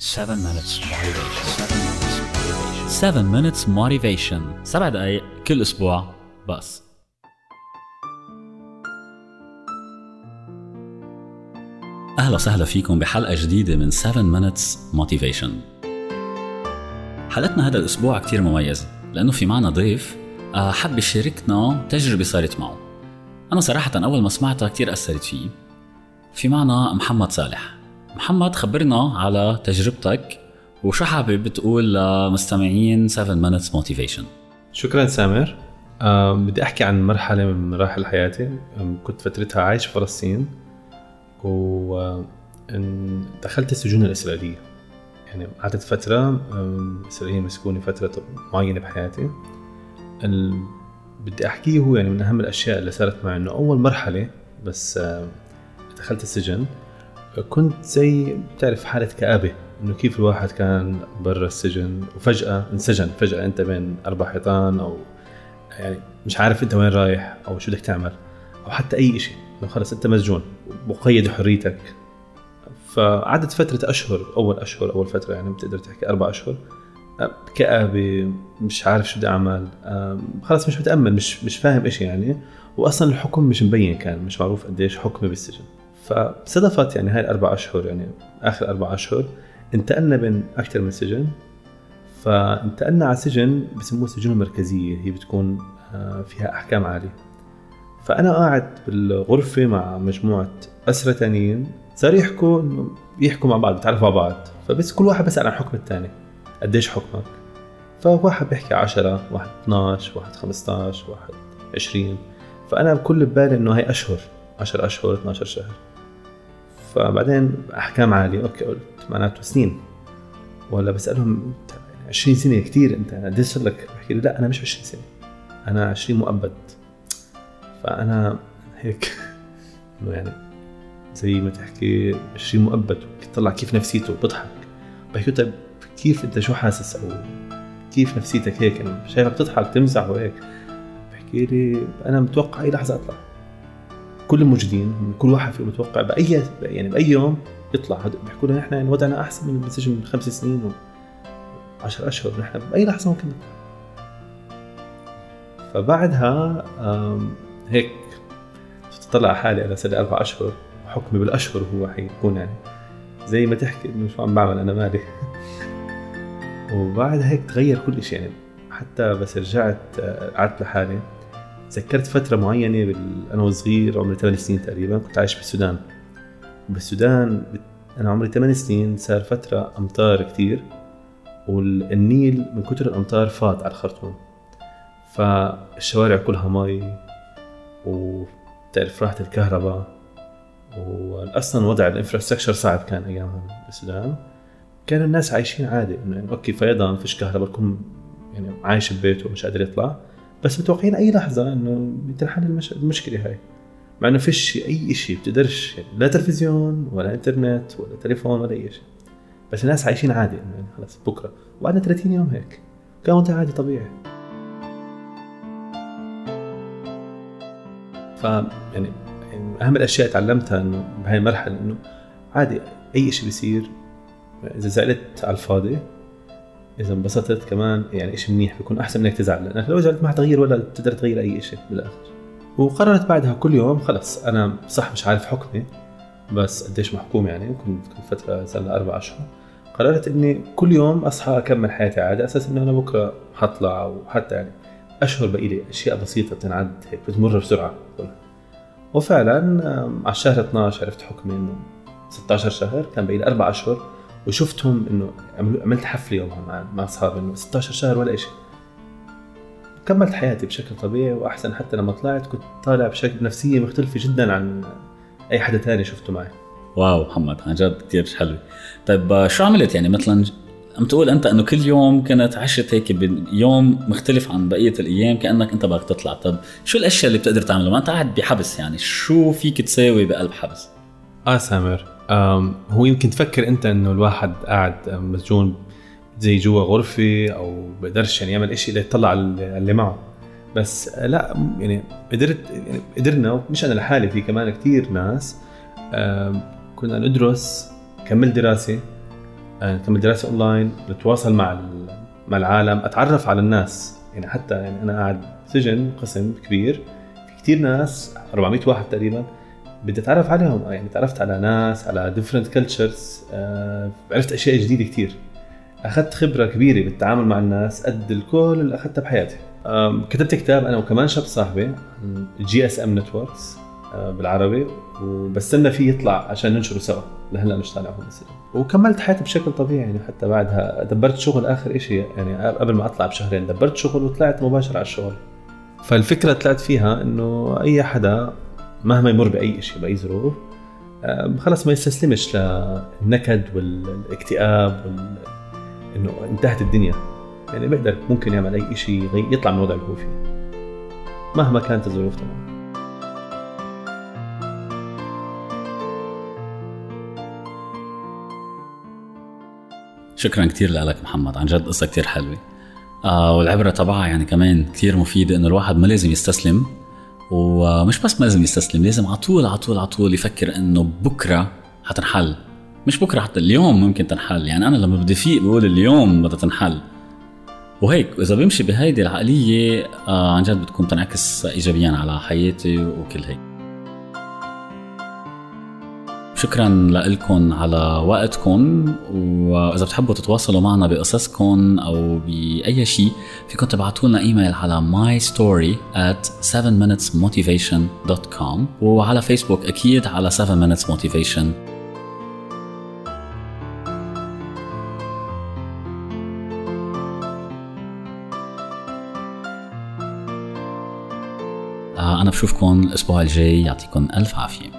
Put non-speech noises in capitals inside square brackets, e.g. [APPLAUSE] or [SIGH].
7 minutes motivation. 7 minutes motivation. 7 دقائق كل أسبوع بس. أهلا وسهلا فيكم بحلقة جديدة من 7 minutes motivation. حلقتنا هذا الأسبوع كتير مميزه لأنه في معنا ضيف آه، حب يشاركنا تجربة صارت معه. أنا صراحة أول ما سمعتها كتير أثرت فيه. في معنا محمد صالح. محمد خبرنا على تجربتك وشو حابب تقول لمستمعين 7 minutes motivation شكرا سامر. أه بدي أحكي عن مرحلة من مراحل حياتي. كنت فترتها عايش في فلسطين و دخلت السجون الإسرائيلية. يعني قعدت فترة الاسرائيليين مسكوني فترة معينة بحياتي. ال... بدي أحكيه هو يعني من أهم الأشياء اللي صارت معي إنه أول مرحلة بس دخلت السجن. كنت زي بتعرف حالة كآبة إنه كيف الواحد كان برا السجن وفجأة انسجن فجأة أنت بين أربع حيطان أو يعني مش عارف أنت وين رايح أو شو بدك تعمل أو حتى أي شيء إنه خلص أنت مسجون مقيد حريتك فعدت فترة أشهر أول أشهر أول فترة يعني بتقدر تحكي أربع أشهر كآبة مش عارف شو بدي أعمل. خلص مش متأمل مش مش فاهم إيش يعني. واصلا الحكم مش مبين كان مش معروف قديش حكمي بالسجن. فصدفت يعني هاي الأربع أشهر يعني آخر أربع أشهر انتقلنا بين أكثر من سجن. فانتقلنا على سجن بسموه السجون المركزية هي بتكون آه، فيها أحكام عالية. فأنا قاعد بالغرفة مع مجموعة اسرى ثانيين صار يحكوا إنه يحكوا مع بعض بيتعرفوا على بعض. فبس كل واحد بسأل عن حكم الثاني قديش حكمك؟ فواحد بيحكي 10 واحد 12 واحد 15 واحد 20 فأنا بكل ببالي إنه هي أشهر 10 أشهر 12 شهر. فبعدين أحكام عالية. أوكي قلت معناته سنين. ولا بسألهم 20 سنة كثير أنت قد صار لك؟ بحكي لي لا أنا مش 20 سنة أنا 20 مؤبد. فأنا هيك [LAUGHS] إنه يعني زي ما تحكي 20 مؤبد بتطلع كيف نفسيته؟ بضحك. بحكي طيب كيف أنت شو حاسس؟ أو كيف نفسيتك هيك؟ يعني شايفك تضحك تمزح وهيك. بحكي لي أنا متوقع اي لحظة أطلع. كل الموجودين كل واحد فيهم متوقع بأي يعني بأي يوم يطلع. بيحكوا لنا نحن يعني وضعنا أحسن من السجن من خمس سنين و 10 أشهر. نحن بأي لحظة ممكن نطلع. فبعدها هيك تطلع حالي أنا صار أربع أشهر. حكمي بالأشهر هو حيكون يعني زي ما تحكي إنه شو عم بعمل أنا مالي. [LAUGHS] وبعد هيك تغير كل شيء يعني. حتى بس رجعت آه، قعدت لحالي. تذكرت فترة معينة بال... أنا وصغير عمري 8 سنين تقريبا كنت عايش بالسودان. بالسودان أنا عمري 8 سنين صار فترة أمطار كتير والنيل من كتر الأمطار فات على الخرطوم. فالشوارع كلها مي وتعرف راحت الكهرباء واصلا وضع ال infrastructure صعب كان أيامها بالسودان. كان الناس عايشين عادي إنه يعني okay فيضان فيش كهرباء الكل يعني عايش ببيته مش قادر يطلع. بس متوقعين أي لحظة إنه تنحل المش... المشكلة هاي. مع إنه فيش أي شيء بتقدرش يعني لا تلفزيون ولا إنترنت ولا تليفون ولا أي شيء بس الناس عايشين عادي إنه يعني خلص بكرة. وبعدنا 30 يوم هيك. كان وضع عادي طبيعي. ف يعني أهم الأشياء تعلمتها إنه بهاي المرحلة إنه عادي أي شيء بيصير. إذا زعلت على الفاضي إذا انبسطت كمان يعني شيء منيح بيكون أحسن منك تزعل لأنك لو زعلت ما حتغير ولا بتقدر تغير أي شيء بالآخر. وقررت بعدها كل يوم خلص أنا صح مش عارف حكمي بس قديش محكوم يعني كنت فترة صار لها أربع أشهر. قررت إني كل يوم أصحى أكمل حياتي عادي أساس إنه أنا بكرة حطلع وحتى يعني أشهر بقي لي أشياء بسيطة بتنعد هيك بتمر بسرعة. كلها وفعلا على الشهر 12 عرفت حكمي إنه 16 شهر كان بقي لي أربع أشهر. وشفتهم إنه عملت حفلة يومها مع مع أصحابي إنه 16 شهر ولا شيء كملت حياتي بشكل طبيعي وأحسن حتى لما طلعت كنت طالع بشكل نفسية مختلفة جدا عن أي حدا تاني شفته معي. واو محمد عن جد كثير حلو. طيب شو عملت يعني؟ مثلا عم تقول أنت إنه كل يوم كنت عشت هيك بيوم مختلف عن بقية الأيام كأنك أنت بدك تطلع. طب شو الأشياء اللي بتقدر تعملها؟ ما أنت قاعد بحبس يعني شو فيك تساوي بقلب حبس؟ آه سامر. هو يمكن تفكر أنت إنه الواحد قاعد مسجون زي جوا غرفة أو بقدرش يعني يعمل شيء ليطلع على اللي معه. بس لا يعني قدرت يعني قدرنا مش أنا لحالي في كمان كثير ناس كنا ندرس كمل دراسة كمل دراسة أونلاين نتواصل مع مع العالم أتعرف على الناس. يعني حتى يعني أنا قاعد سجن قسم كبير في كثير ناس 400 واحد تقريبا بدي أتعرف عليهم. يعني تعرفت على ناس على different cultures آه عرفت أشياء جديدة كثير أخذت خبرة كبيرة بالتعامل مع الناس قد الكل اللي أخذتها بحياتي. كتبت كتاب أنا وكمان شاب صاحبي GSM networks بالعربي وبستنى فيه يطلع عشان ننشره سوا. لهلأ مش طالع هون وكملت حياتي بشكل طبيعي يعني حتى بعدها دبرت شغل آخر شيء يعني قبل ما أطلع بشهرين دبرت شغل وطلعت مباشرة على الشغل. فالفكرة طلعت فيها إنه أي حدا مهما يمر بأي شيء بأي ظروف خلص ما يستسلمش للنكد والاكتئاب وال... إنه انتهت الدنيا. يعني بيقدر ممكن يعمل أي شيء يطلع من الوضع اللي هو فيه. مهما كانت الظروف طبعا. شكرا كثير لك محمد. عن جد قصة كثير حلوة. آه والعبرة تبعها يعني كمان كثير مفيدة إنه الواحد ما لازم يستسلم ومش بس ما لازم يستسلم لازم على طول على طول على طول يفكر إنه بكرة حتنحل. مش بكرة حتى اليوم ممكن تنحل. يعني أنا لما بدي فيق بقول اليوم بدها تنحل. وهيك وإذا بمشي بهيدي العقلية آه عن جد بتكون تنعكس ايجابيا على حياتي وكل هيك. شكرا لكم على وقتكم وإذا بتحبوا تتواصلوا معنا بقصصكم أو بأي شيء فيكم تبعتوا لنا إيميل على my story at 7minutesmotivation.com وعلى فيسبوك أكيد على 7 minutes motivation. أنا بشوفكم الأسبوع الجاي يعطيكم ألف عافية.